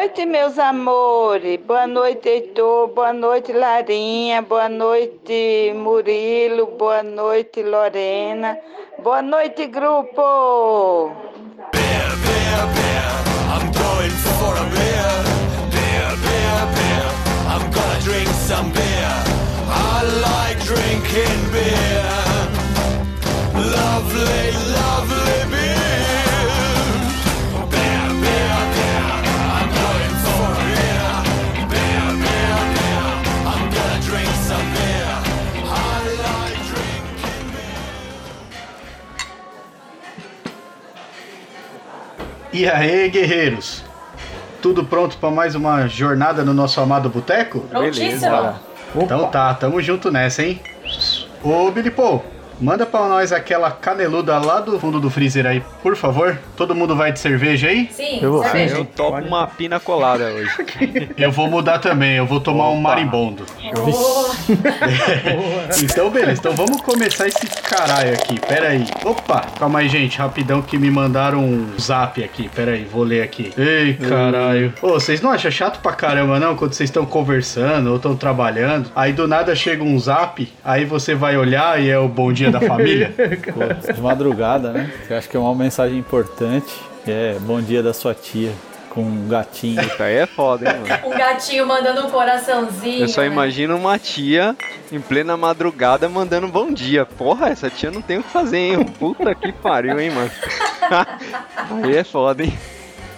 noite, meus amores. Boa noite, Heitor. Boa noite, Larinha. Boa noite, Murilo. Boa noite, Lorena. Boa noite, grupo. Beer, beer, beer. I'm going for a beer. Beer, beer, beer. I'm gonna drink some beer. I like drinking beer. E aí, guerreiros? Tudo pronto para mais uma jornada no nosso amado boteco? Beleza. Então tá, tamo junto nessa, hein? Ô, Billy Paul, Manda pra nós aquela caneluda lá do fundo do freezer aí, por favor. Todo mundo vai de cerveja aí? Sim, Eu vou. cerveja. Eu topo uma pina colada hoje. Eu vou mudar também, eu vou tomar um Opa. marimbondo. Boa. Então, beleza, então vamos começar esse caralho aqui. Pera aí. Opa, calma aí, gente, rapidão que me mandaram um zap aqui. Pera aí, vou ler aqui. Ei, caralho. Ô, vocês não acham chato pra caramba, não? Quando vocês estão conversando ou estão trabalhando, aí do nada chega um zap, aí você vai olhar e é o bom dia da família? De madrugada, né? Eu acho que é uma mensagem importante. É bom dia da sua tia com um gatinho. Isso aí é foda, hein, mano? Um gatinho mandando um coraçãozinho. Eu só né? imagino uma tia em plena madrugada mandando bom dia. Porra, essa tia não tem o que fazer, hein? Puta que pariu, hein, mano? Aí é foda, hein?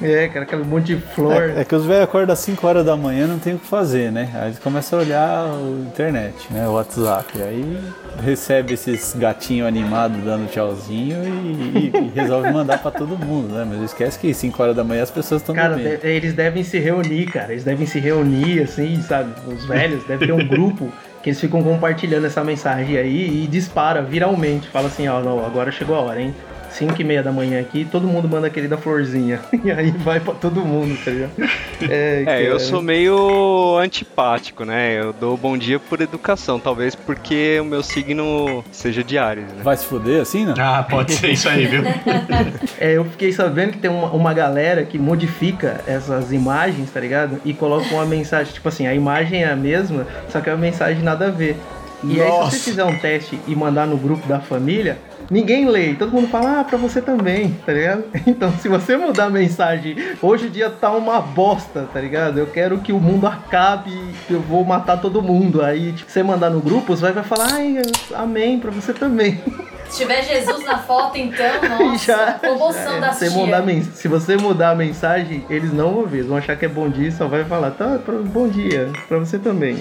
É, cara, aquele monte de flor. É, é que os velhos acordam às 5 horas da manhã não tem o que fazer, né? Aí eles começam a olhar a internet, né? O WhatsApp. Aí recebe esses gatinhos animados dando tchauzinho e, e- e resolve mandar pra todo mundo, né? Mas esquece que 5 horas da manhã as pessoas estão Cara, de- eles devem se reunir, cara. Eles devem se reunir, assim, sabe? Os velhos devem ter um grupo que eles ficam compartilhando essa mensagem aí e dispara viralmente. Fala assim, ó, não, agora chegou a hora, hein? 5 e meia da manhã aqui, todo mundo manda aquele da florzinha. E aí vai pra todo mundo, tá ligado? É, É, eu cara. sou meio antipático, né? Eu dou bom dia por educação, talvez porque o meu signo seja de Ares, né? Vai se fuder assim, né? Ah, pode ser isso aí, viu? É, eu fiquei sabendo que tem uma, uma galera que modifica essas imagens, tá ligado? E coloca uma mensagem, tipo assim, a imagem é a mesma, só que é uma mensagem nada a ver. E aí, Nossa. se você fizer um teste e mandar no grupo da família, ninguém lê. e Todo mundo fala, ah, pra você também, tá ligado? Então, se você mudar a mensagem, hoje o dia tá uma bosta, tá ligado? Eu quero que o mundo acabe, eu vou matar todo mundo. Aí, tipo, você mandar no grupo, você vai vai falar, ai, amém, pra você também. Se tiver Jesus na foto, então, nossa, Já- comoção É, da tia. mudar se você mudar a mensagem, eles não vão ver. Eles vão achar que é bom dia e só vai falar, tá, bom dia, pra você também.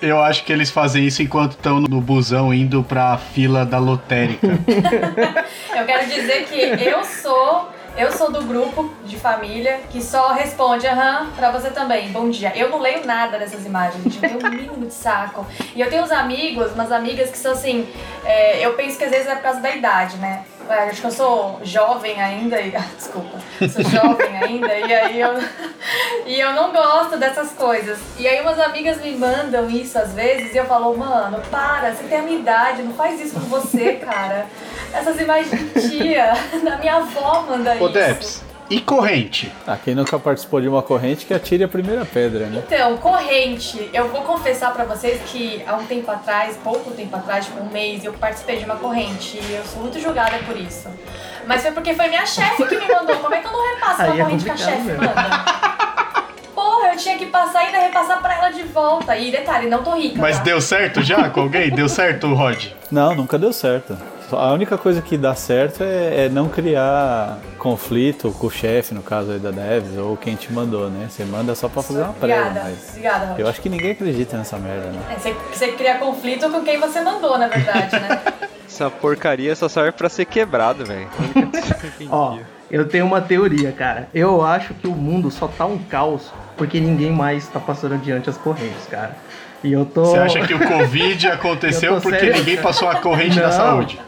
Eu acho que eles fazem isso enquanto estão no busão indo pra fila da lotérica. Eu quero dizer que eu sou, eu sou do grupo de família que só responde, aham, pra você também, bom dia. Eu não leio nada dessas imagens, gente, eu tenho um mínimo de saco. E eu tenho uns amigos, umas amigas que são assim, é, eu penso que às vezes é por causa da idade, né? É, Acho que eu sou jovem ainda, e, ah, desculpa, sou jovem ainda, e aí eu, e eu não gosto dessas coisas. E aí umas amigas me mandam isso às vezes e eu falo, mano, para, você tem a minha idade, não faz isso com você, cara. Essas imagens de tia, da minha avó manda Ô, isso. Debs, e corrente? Ah, quem nunca participou de uma corrente que atire a primeira pedra, né? Então, corrente, eu vou confessar pra vocês que há um tempo atrás, pouco tempo atrás, tipo um mês, eu participei de uma corrente e eu sou muito julgada por isso. Mas foi porque foi minha chefe que me mandou. Como é que eu não repasso uma Aí é corrente que a complicado chefe mesmo. manda? Porra, eu tinha que passar e ainda repassar pra ela de volta. E detalhe, não tô rica. Mas tá? deu certo já com alguém? Deu certo, Rod? Não, nunca deu certo. A única coisa que dá certo é, é não criar conflito com o chefe, no caso aí da Devs, ou quem te mandou, né? Você manda só pra fazer uma Obrigada, mas obrigada, eu acho que ninguém acredita nessa merda, né? É, Você, você cria conflito com quem você mandou, na verdade, né? Essa porcaria só serve pra ser quebrado, velho. Ó, eu tenho uma teoria, cara. Eu acho que o mundo só tá um caos porque ninguém mais tá passando adiante as correntes, cara. E eu tô. Você acha que o Covid aconteceu porque sério. ninguém passou a corrente da Não. saúde?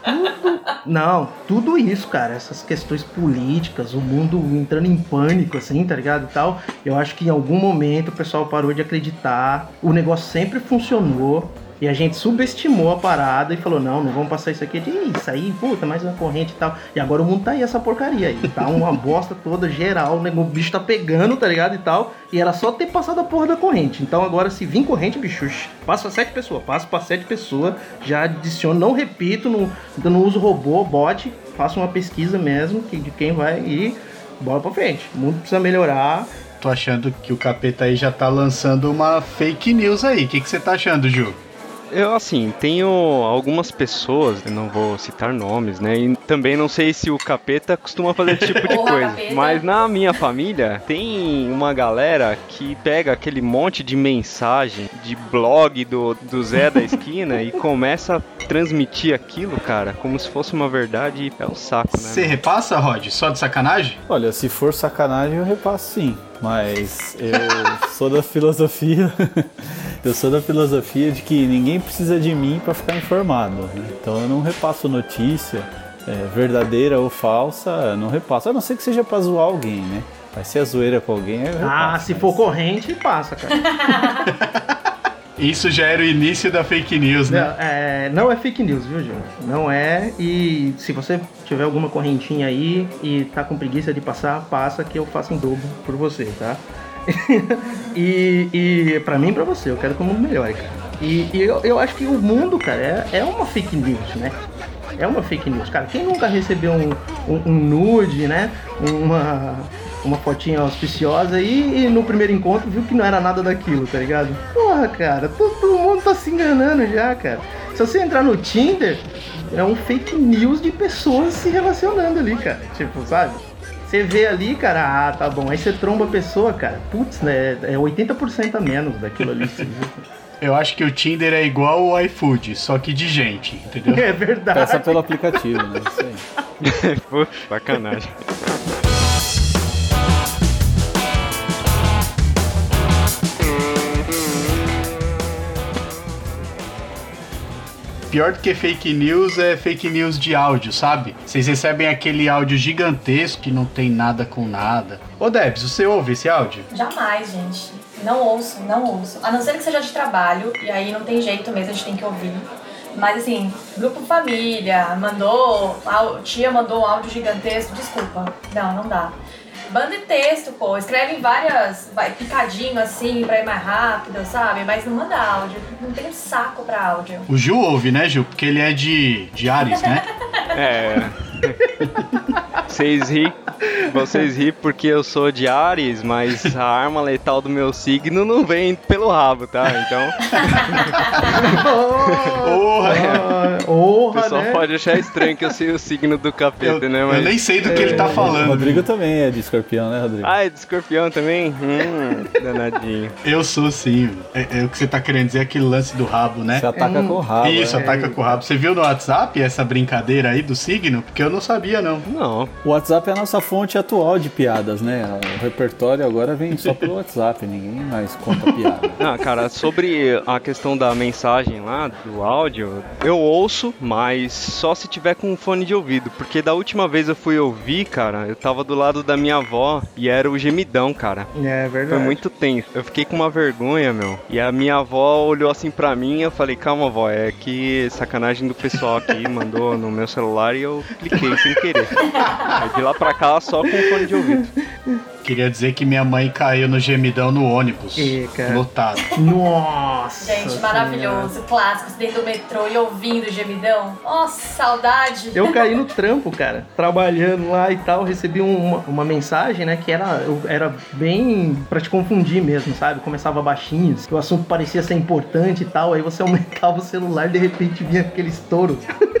Não, tudo isso, cara, essas questões políticas, o mundo entrando em pânico, assim, tá ligado? E tal. Eu acho que em algum momento o pessoal parou de acreditar. O negócio sempre funcionou. E a gente subestimou a parada e falou, não, não vamos passar isso aqui. Ih, isso aí, puta, mais uma corrente e tal. E agora o mundo tá aí, essa porcaria aí. Tá uma bosta toda, geral, né? o bicho tá pegando, tá ligado, e tal. E era só ter passado a porra da corrente. Então agora, se vir corrente, bicho, passa sete pessoas, passa pra sete pessoas, já adiciono, não repito, não, não uso robô, bot, faço uma pesquisa mesmo que, de quem vai e bola pra frente. O mundo precisa melhorar. Tô achando que o capeta aí já tá lançando uma fake news aí. O que, que você tá achando, Ju? Eu, assim, tenho algumas pessoas, não vou citar nomes, né? E também não sei se o capeta costuma fazer esse tipo de coisa. Mas na minha família tem uma galera que pega aquele monte de mensagem de blog do, do Zé da esquina e começa a transmitir aquilo, cara, como se fosse uma verdade e é um saco, né? Você repassa, Rod? Só de sacanagem? Olha, se for sacanagem, eu repasso sim. Mas eu sou da filosofia. eu sou da filosofia de que ninguém precisa de mim para ficar informado. né? Então eu não repasso notícia, é, verdadeira ou falsa, eu não repasso. A não ser que seja pra zoar alguém, né? Vai ser a zoeira com alguém, eu repasso. Ah, se mas- for corrente, passa, cara. Isso já era o início da fake news, né? Não é, não é fake news, viu, Júnior? Não é. E se você tiver alguma correntinha aí e tá com preguiça de passar, passa que eu faço em dobro por você, tá? e, e pra mim e pra você, eu quero que o mundo melhore, cara. E, e eu, eu acho que o mundo, cara, é, é uma fake news, né? É uma fake news, cara. Quem nunca recebeu um, um, um nude, né? Uma, uma fotinha auspiciosa e, e no primeiro encontro viu que não era nada daquilo, tá ligado? Porra, cara, todo mundo tá se enganando já, cara. Se você entrar no Tinder, é um fake news de pessoas se relacionando ali, cara. Tipo, sabe? Você vê ali, cara, ah, tá bom. Aí você tromba a pessoa, cara. Putz, né? É 80% a menos daquilo ali. você viu? Eu acho que o Tinder é igual o iFood, só que de gente, entendeu? É verdade. Peça pelo aplicativo, né? Isso aí. Pô, sacanagem. Pior do que fake news é fake news de áudio, sabe? Vocês recebem aquele áudio gigantesco que não tem nada com nada. Ô Debs, você ouve esse áudio? Jamais, gente. Não ouço, não ouço. A não ser que seja de trabalho, e aí não tem jeito mesmo, a gente tem que ouvir. Mas assim, grupo família, mandou, tia mandou um áudio gigantesco, desculpa. Não, não dá. Banda e texto, pô, escreve em várias, vai picadinho assim pra ir mais rápido, sabe? Mas não manda áudio, não tem saco pra áudio. O Gil ouve, né, Gil? Porque ele é de, de Ares, né? É. Vocês ri, vocês ri porque eu sou de Ares, mas a arma letal do meu signo não vem pelo rabo, tá? Então, Porra! Ah, o honra, pessoal né? pode achar estranho que eu sei o signo do Eu, capeta, né? eu Mas... nem sei do que ele tá O falando. Rodrigo também é de escorpião, né, Rodrigo? Ah, é de escorpião também? Hum, danadinho. Eu sou sim. É, é o que você tá querendo dizer, aquele lance do rabo, né? Você ataca com o rabo. Isso, né? ataca com o rabo. Você viu no WhatsApp essa brincadeira aí do signo? Porque eu não sabia, não. Não, O WhatsApp é a nossa fonte atual de piadas, né? O repertório agora vem só pelo WhatsApp, ninguém mais conta piada. Ah, cara, sobre a questão da mensagem lá, do áudio, eu ouço, mas só se tiver com fone de ouvido. Porque da última vez eu fui ouvir, cara, eu tava do lado da minha avó e era o gemidão, cara. É Foi verdade. muito tenso. Eu fiquei com uma vergonha, meu. E a minha avó olhou assim pra mim e eu falei, calma, avó, é que sacanagem do pessoal aqui mandou no meu celular e eu cliquei sem querer. Aí de lá pra cá só com fone de ouvido. Queria dizer que minha mãe caiu no gemidão no ônibus. Ih, cara. Lotado. Nossa! Gente, maravilhoso. Clássicos dentro do metrô e ouvindo o gemidão. Nossa, saudade. Eu caí no trampo, cara, trabalhando lá e tal, recebi um- uma, uma mensagem, né, que era, era bem pra te confundir mesmo, sabe? Começava baixinho, o assunto parecia ser importante e tal, aí você aumentava o celular e de repente vinha aquele estouro.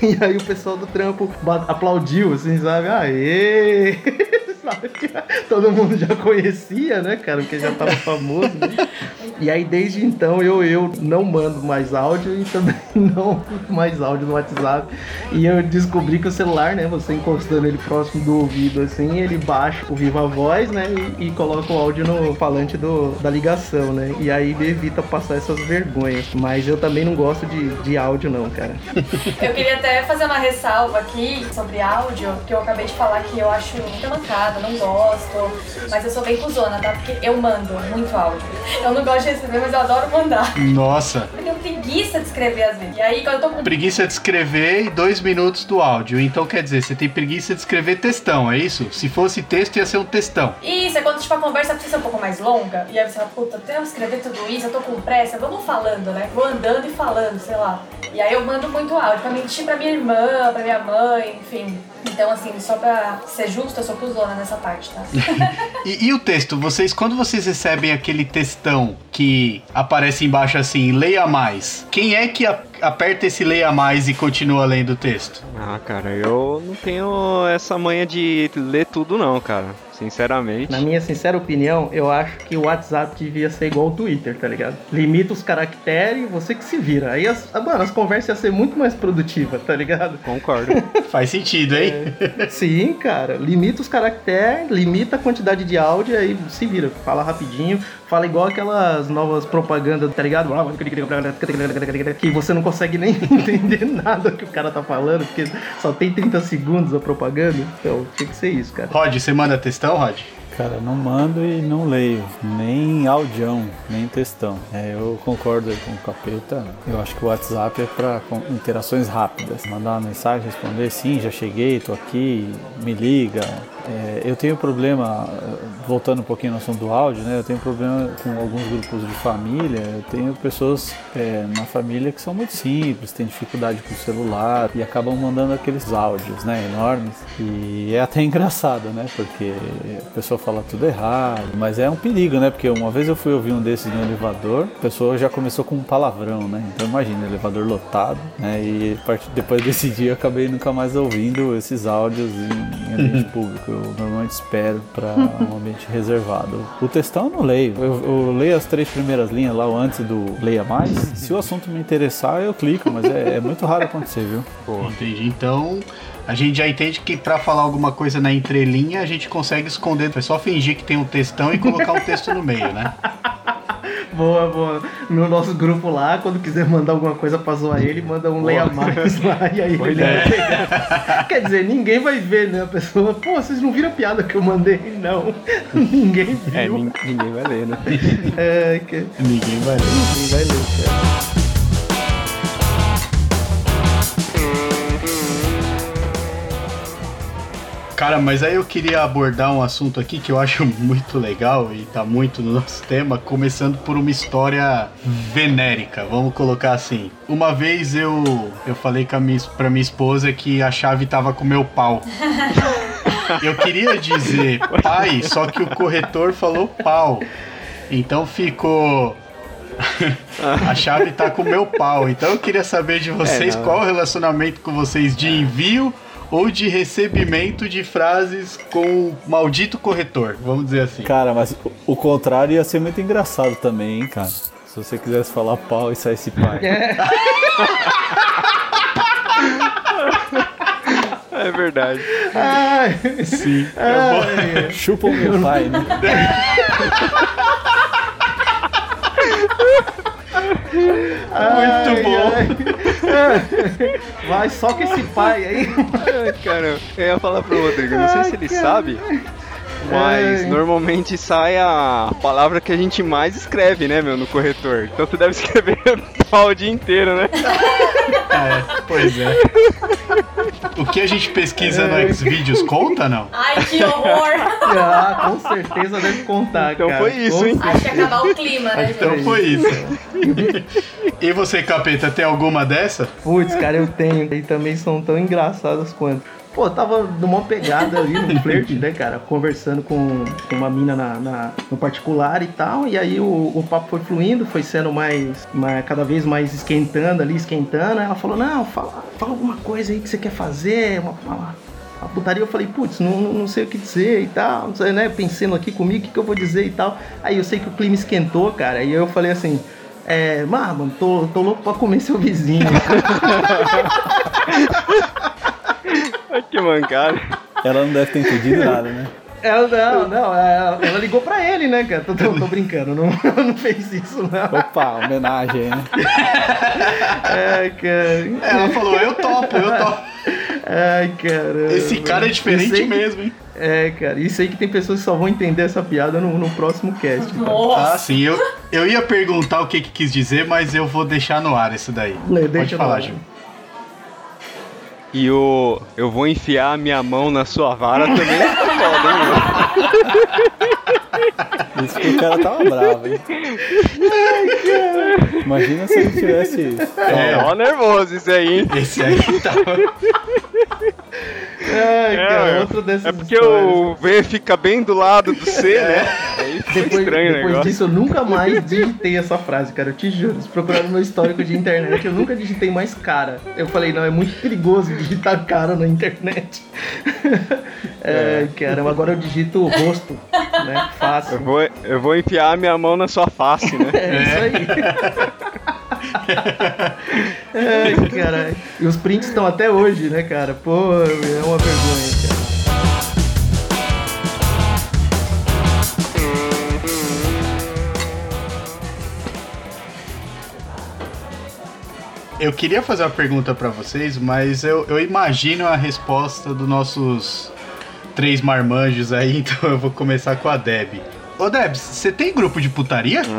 E aí o pessoal do trampo aplaudiu, assim, sabe? Aê! Todo mundo já conhecia, né, cara? Porque já tava famoso, né? E aí, desde então, eu, eu não mando mais áudio e também não mais áudio no WhatsApp. E eu descobri que o celular, né, você encostando ele próximo do ouvido, assim, ele baixa o Viva Voz, né, e, e coloca o áudio no falante do, da ligação, né? E aí evita passar essas vergonhas. Mas eu também não gosto de, de áudio, não, cara. Eu queria até fazer uma ressalva aqui sobre áudio, que eu acabei de falar que eu acho muita mancada, não gosto. Mas eu sou bem cuzona, tá? Porque eu mando muito áudio. Eu não gosto de receber, mas eu adoro mandar. Nossa. Eu tenho preguiça de escrever às vezes. E aí, quando eu tô com. Preguiça de escrever e dois minutos do áudio. Então quer dizer, você tem preguiça de escrever textão, é isso? Se fosse texto, ia ser um textão. Isso, é quando tipo, a conversa precisa ser um pouco mais longa. E aí você fala, puta, eu tenho que escrever tudo isso, eu tô com pressa, vamos falando, né? Vou andando e falando, sei lá. E aí eu mando muito áudio pra mentir pra minha irmã, pra minha mãe, enfim. Então, assim, só pra ser justo, eu sou cuzona nessa parte, tá? E, e o texto? Vocês, quando vocês recebem aquele textão que aparece embaixo assim, leia mais, quem é que a- aperta esse leia mais e continua lendo o texto? Ah, cara, eu não tenho essa manha de ler tudo não, cara. Sinceramente. Na minha sincera opinião, eu acho que o WhatsApp devia ser igual o Twitter, tá ligado? Limita os caracteres, você que se vira. Aí, as, mano, as conversas iam ser muito mais produtivas, tá ligado? Concordo. Faz sentido, hein? Sim, cara. Limita os caracteres, limita a quantidade de áudio, aí se vira. Fala rapidinho, fala igual aquelas novas propagandas, tá ligado? Que você não consegue nem entender nada que o cara tá falando, porque só tem 30 segundos a propaganda. Então, tinha que ser isso, cara. Rod, você manda textão, Rod? Cara, não mando e não leio, nem audião, nem textão. É, eu concordo com o capeta. Eu acho que o WhatsApp é para interações rápidas. Mandar uma mensagem, responder, sim, já cheguei, tô aqui, me liga. É, eu tenho problema, voltando um pouquinho no assunto do áudio, né? Eu tenho problema com alguns grupos de família. Eu tenho pessoas é, na família que são muito simples, têm dificuldade com o celular e acabam mandando aqueles áudios, né? Enormes. E é até engraçado, né? Porque a pessoa fala tudo errado, mas é um perigo, né? Porque uma vez eu fui ouvir um desses no elevador, a pessoa já começou com um palavrão, né? Então imagina, elevador lotado, né? E depois desse dia eu acabei nunca mais ouvindo esses áudios em ambiente público. Eu normalmente espero para um ambiente reservado. O textão eu não leio. Eu, eu leio as três primeiras linhas lá antes do leia mais. Se o assunto me interessar, eu clico, mas é, é muito raro acontecer, viu? Entendi. Então, a gente já entende que pra falar alguma coisa na entrelinha, a gente consegue esconder. É só fingir que tem um textão e colocar um texto no meio, né? Boa, boa. No nosso grupo lá, quando quiser mandar alguma coisa pra zoar ele, manda um leia mais lá e aí ele vai pegar. Quer dizer, ninguém vai ver, né? A pessoa, pô, vocês não viram a piada que eu mandei? Não. ninguém É, viu. nin- ninguém vai ler, né? É, que... Ninguém vai ler. Ninguém vai ler, cara. Cara, mas aí eu queria abordar um assunto aqui que eu acho muito legal e tá muito no nosso tema, começando por uma história venérica, vamos colocar assim. Uma vez eu eu falei com a minha, pra minha esposa que a chave tava com o meu pau. Eu queria dizer pai, só que o corretor falou pau. Então ficou a chave tá com o meu pau. Então eu queria saber de vocês É, qual o relacionamento com vocês de envio ou de recebimento de frases com o maldito corretor, vamos dizer assim. Cara, mas o, contrário ia ser muito engraçado também, hein, cara? Se você quisesse falar pau e saísse pai. É verdade. Ai, Sim. ai, Chupa o meu pai, né? Muito bom. Ai. Vai só com esse pai aí. Ai, cara, eu ia falar pro Rodrigo, não sei se ele sabe, mas Ai. normalmente sai a palavra que a gente mais escreve, né, meu, no corretor. Então tu deve escrever pau o dia inteiro, né? É, pois é. O que a gente pesquisa no Xvideos conta, não? Ai, que horror! Ah, com certeza deve contar, Então cara. foi isso, Com hein? Acho que ia acabar o clima, né, gente? Então foi isso. E você, capeta, tem alguma dessa? Putz, cara, eu tenho. E também são tão engraçadas quanto. Pô, tava numa pegada ali no flerte, né, cara? Conversando com, com uma mina na, na- no particular e tal. E aí o, o papo foi fluindo, foi sendo mais, mais- cada vez mais esquentando ali, esquentando. Ela falou, não, fala, fala alguma coisa aí que você quer fazer, uma, uma, uma putaria. Eu falei, putz, não, não sei o que dizer e tal. Não sei, né? Pensando aqui comigo, o que, que eu vou dizer e tal. Aí eu sei que o clima esquentou, cara. E eu falei assim. É, mano, tô, tô louco pra comer seu vizinho. Que mancada. Ela não deve ter entendido nada, né? Ela não, não, ela, ela ligou pra ele, né, cara? Tô, tô, tô brincando, não, não fez isso, não. Opa, homenagem, né? Ai, cara. Ela falou, eu topo, eu topo. Ai, cara. Esse cara é diferente mesmo, hein? É, cara, isso aí que tem pessoas que só vão entender essa piada no, no próximo cast. cara. Ah, Nossa. sim, eu, eu ia perguntar o que que quis dizer, mas eu vou deixar no ar isso daí. Lê, Pode deixa falar. Gil. E o eu vou enfiar a minha mão na sua vara também. tá foda, hein? Isso que o cara tava bravo, hein? Imagina se ele tivesse. É, ó nervoso isso aí, hein? Esse aí tá. Ai, cara, É, dessas é porque histórias. o V fica bem do lado do C, né? Aí fica Depois, estranho o depois negócio. disso, eu nunca mais digitei essa frase, cara. Eu te juro. Se procurar no meu histórico de internet, eu nunca digitei mais cara. Eu falei, não, é muito perigoso digitar cara na internet. é, caramba, agora eu digito rosto, né? Eu Fácil. vou, eu vou enfiar a minha mão na sua face, né? É isso aí. Ai, caralho. E os prints estão até hoje, né, cara? Pô, é uma vergonha, cara. Eu queria fazer uma pergunta pra vocês, mas eu, eu imagino a resposta dos nossos três marmanjos aí, então eu vou começar com a Deb. Ô Deb, você tem grupo de putaria?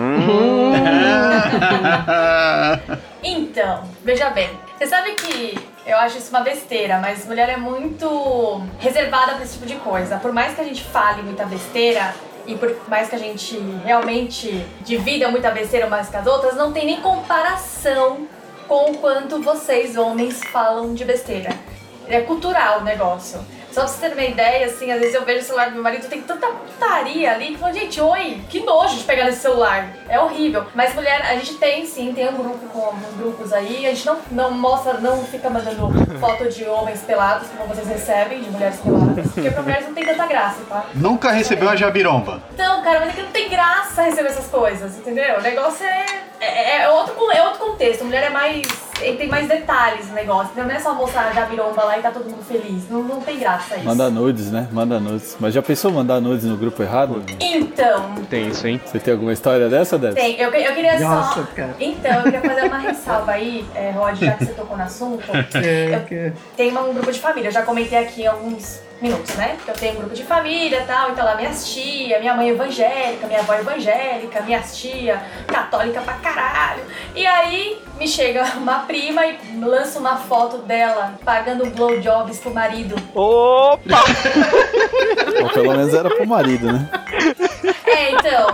Então, veja bem. Você sabe que eu acho isso uma besteira, mas mulher é muito reservada pra esse tipo de coisa. Por mais que a gente fale muita besteira e por mais que a gente realmente divida muita besteira umas com as outras, não tem nem comparação com o quanto vocês, homens, falam de besteira. É cultural o negócio. Só pra vocês terem uma ideia, assim, às vezes eu vejo o celular do meu marido, tem tanta putaria ali, que eu falo, gente, oi, que nojo de pegar nesse celular. É horrível. Mas mulher, a gente tem sim, tem um grupo com grupos aí, a gente não, não mostra, não fica mandando foto de homens pelados, como vocês recebem, de mulheres peladas, porque pra mulheres não tem tanta graça, tá? Nunca recebeu a jabiromba? Então, cara, mas é que não tem graça receber essas coisas, entendeu? O negócio é, é, é outro, é outro contexto. A mulher é mais. Tem mais detalhes no negócio. Não é só mostrar já viromba lá e tá todo mundo feliz. Não, não tem graça isso. Manda nudes, né? Manda nudes. Mas já pensou mandar nudes no grupo errado? Então, Tem isso, hein? Você tem alguma história dessa, Deb? tem. Eu, eu queria Nossa, só. cara. Então, eu queria fazer uma ressalva aí, é, Rod, já que você tocou no assunto. É, Eu- tem um grupo de família, eu já comentei aqui alguns minutos, né? Que eu tenho um grupo de família e tal, então lá minhas tia, minha mãe evangélica, minha avó evangélica, minhas tia católica pra caralho. E aí me chega uma prima e lança uma foto dela pagando blowjobs pro marido. Opa! Ou pelo menos era pro marido, né? É, então.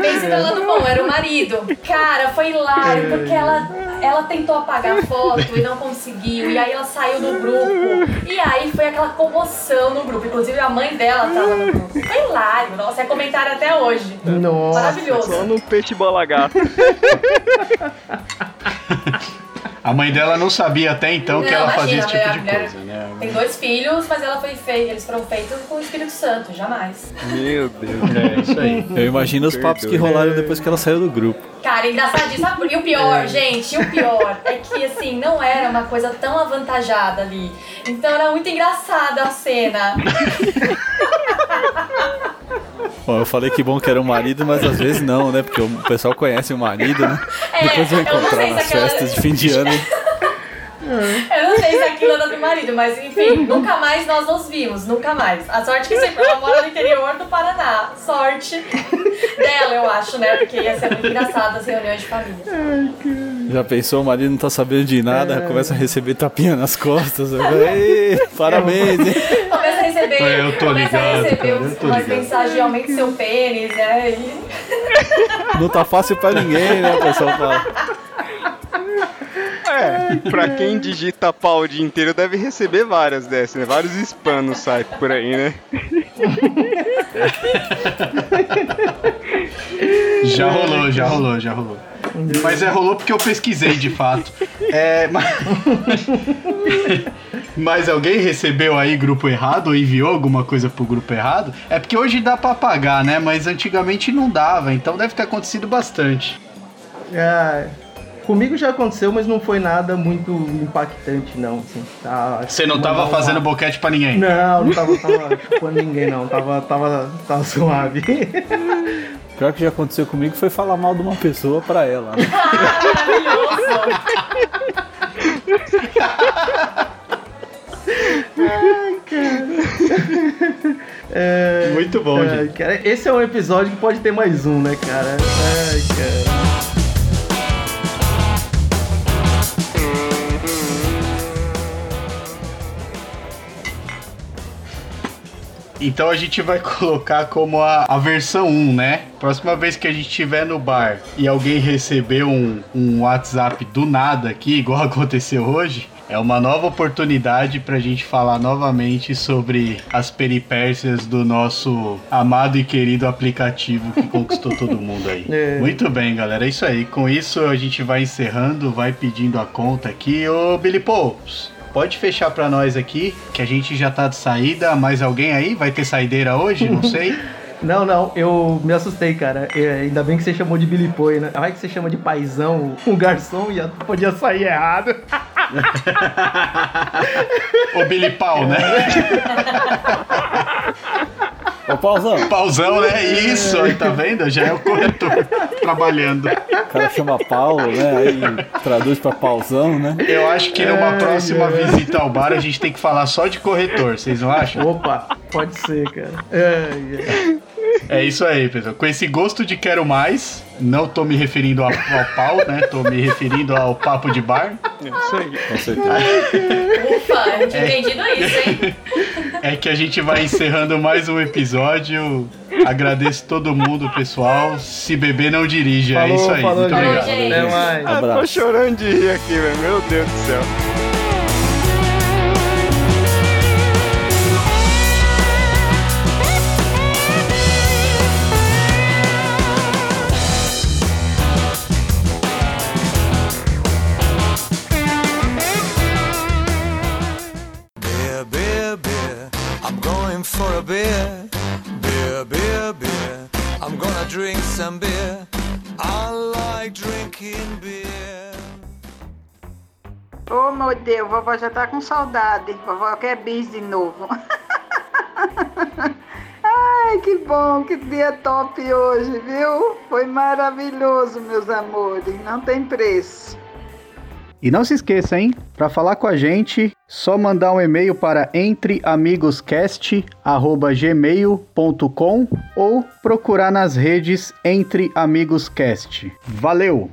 Pense pelo lado bom, era o marido. Cara, foi hilário, porque ela, ela tentou apagar a foto e não conseguiu. E aí ela saiu do grupo. E aí foi aquela comoção no grupo. Inclusive a mãe dela tava no grupo. Foi hilário, nossa, é comentário até hoje. Nossa. Maravilhoso. Só no peixe bola gato. A mãe dela não sabia até então que Não, ela fazia esse imagina, tipo de a mulher coisa, né? Tem dois filhos, mas ela foi feita, eles foram feitos com o Espírito Santo, jamais. Meu Deus. É isso aí. Eu imagino os papos que rolaram depois que ela saiu do grupo. Cara, engraçadíssimo. Sabe por- E o pior, gente, e o pior é que, assim, não era uma coisa tão avantajada ali. Então era muito engraçada a cena. Bom, eu falei que bom que era o marido, mas às vezes não, né? Porque o pessoal conhece o marido, né? É, Depois vai eu não encontrar sei se nas aquela- festas de fim de ano. Eu não sei se aquilo era do marido, mas enfim, nunca mais nós nos vimos, nunca mais. A sorte que sempre ela mora no interior do Paraná. Sorte dela, eu acho, né? Porque ia ser muito engraçado as reuniões de família. Já pensou, o marido não tá sabendo de nada, começa a receber tapinha nas costas. Eu falo, "Ei, parabéns, hein? A receber, É, eu tô começa a ligado, receber cara, uns- eu tô umas ligado. mensagens, aumente seu pênis, né? E- Não tá fácil pra ninguém, né? Pessoal. É, pra quem digita pau o dia inteiro deve receber várias dessas, né? Vários spam no site por aí, né? Já rolou, já rolou, já rolou. Mas é, rolou porque eu pesquisei de fato. É, mas... mas alguém recebeu aí grupo errado ou enviou alguma coisa pro grupo errado? É porque hoje dá pra pagar, né? Mas antigamente não dava, então deve ter acontecido bastante. É, comigo já aconteceu, mas não foi nada muito impactante, não. Assim, tá, Você não tava Uma- fazendo boquete pra ninguém? Não, não tava, tava chupando ninguém, não. Tava, tava, tava suave. Pior que já aconteceu comigo foi falar mal de uma pessoa pra ela. Né? Maravilhoso. muito bom, Ai, gente. cara, esse é um episódio que pode ter mais um, né, cara? Ai, cara. Então a gente vai colocar como a, a versão 1, né? Próxima vez que a gente estiver no bar e alguém receber um, um WhatsApp do nada aqui, igual aconteceu hoje, é uma nova oportunidade pra gente falar novamente sobre as peripécias do nosso amado e querido aplicativo que conquistou todo mundo aí. É. Muito bem, galera. É isso aí. Com isso a gente vai encerrando, vai pedindo a conta aqui. Ô, Billy Pouls, pode fechar pra nós aqui, que a gente já tá de saída. Mais alguém aí? Vai ter saideira hoje? Não sei. Não, não, eu me assustei, cara. É, ainda bem que você chamou de Billy Boy, né? Ai que você chama de paizão, um garçom ia, podia sair errado. Ô, Billy Pau, né? Ô, pauzão, Pauzão, né? Isso, aí, tá vendo? Já é o corretor trabalhando. o cara chama Paulo, né? Aí traduz pra pauzão, né? Eu acho que numa Ai, próxima ai. visita ao bar a gente tem que falar só de corretor, vocês não acham? Opa, pode ser, cara. Ai, ai. É isso aí, pessoal. Com esse gosto de quero mais, não tô me referindo ao, ao pau, né? Tô me referindo ao papo de bar. É isso aí. Com certeza. Ufa, eu não tinha entendido isso, hein? É que a gente vai encerrando mais um episódio. Agradeço todo mundo, pessoal. Se beber, não dirige. é isso aí. falou, Muito gente. obrigado. Até mais. Ah, tô chorando de rir aqui, velho. Meu Deus do céu. Going for a beer. Beer, beer, beer, I'm gonna drink some beer. I like drinking beer. Ô, meu Deus, vovó já tá com saudade. Vovó quer bis de novo. Ai, que bom, que dia top hoje, viu? Foi maravilhoso, meus amores. Não tem preço. E não se esqueça, hein? Para falar com a gente, só mandar um e-mail para entreamigoscast@gmail.com ou procurar nas redes Entre Amigos Cast. Valeu!